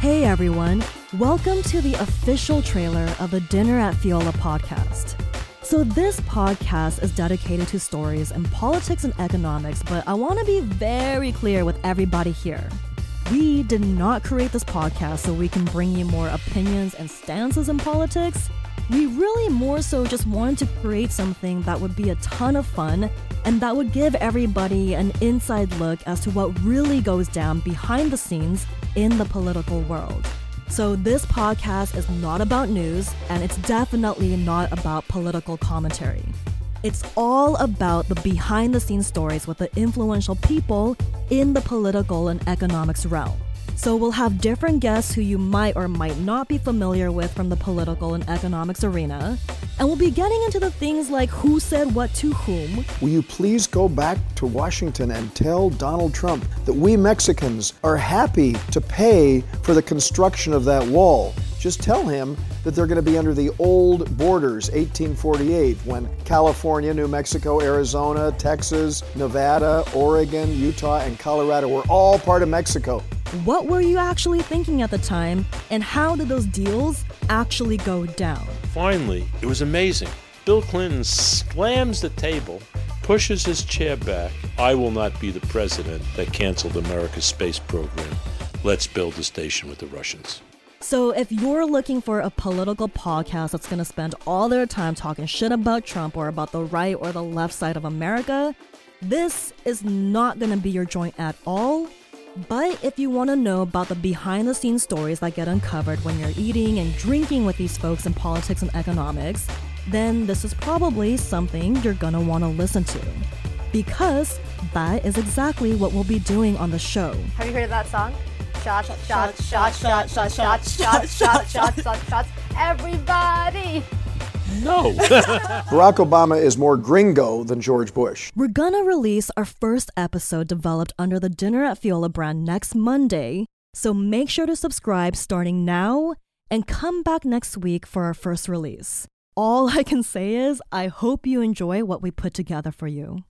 Hey everyone, welcome to the official trailer of the Dinner at Fiola podcast. So, this podcast is dedicated to stories in politics and economics, but I want to be very clear with everybody here. We did not create this podcast so we can bring you more opinions and stances in politics. We really more so just wanted to create something that would be a ton of fun and that would give everybody an inside look as to what really goes down behind the scenes in the political world. So, this podcast is not about news, and it's definitely not about political commentary. It's all about the behind the scenes stories with the influential people in the political and economics realm. So we'll have different guests who you might or might not be familiar with from the political and economics arena. And we'll be getting into the things like who said what to whom. Will you please go back to Washington and tell Donald Trump that we Mexicans are happy to pay for the construction of that wall? Just tell him that they're going to be under the old borders, 1848, when California, New Mexico, Arizona, Texas, Nevada, Oregon, Utah, and Colorado were all part of Mexico. What were you actually thinking at the time, and how did those deals actually go down? Finally, it was amazing. Bill Clinton slams the table, pushes his chair back. I will not be the president that canceled America's space program. Let's build a station with the Russians. So, if you're looking for a political podcast that's going to spend all their time talking shit about Trump or about the right or the left side of America, this is not going to be your joint at all. But if you want to know about the behind the scenes stories that get uncovered when you're eating and drinking with these folks in politics and economics, then this is probably something you're going to want to listen to. Because that is exactly what we'll be doing on the show. Have you heard of that song? Shots, shots, shots, shots, shots, shots, shots, shots, shots, shots, shots. Everybody! No. Barack Obama is more gringo than George Bush. We're gonna release our first episode developed under the Dinner at Fiola brand next Monday, so make sure to subscribe starting now and come back next week for our first release. All I can say is, I hope you enjoy what we put together for you.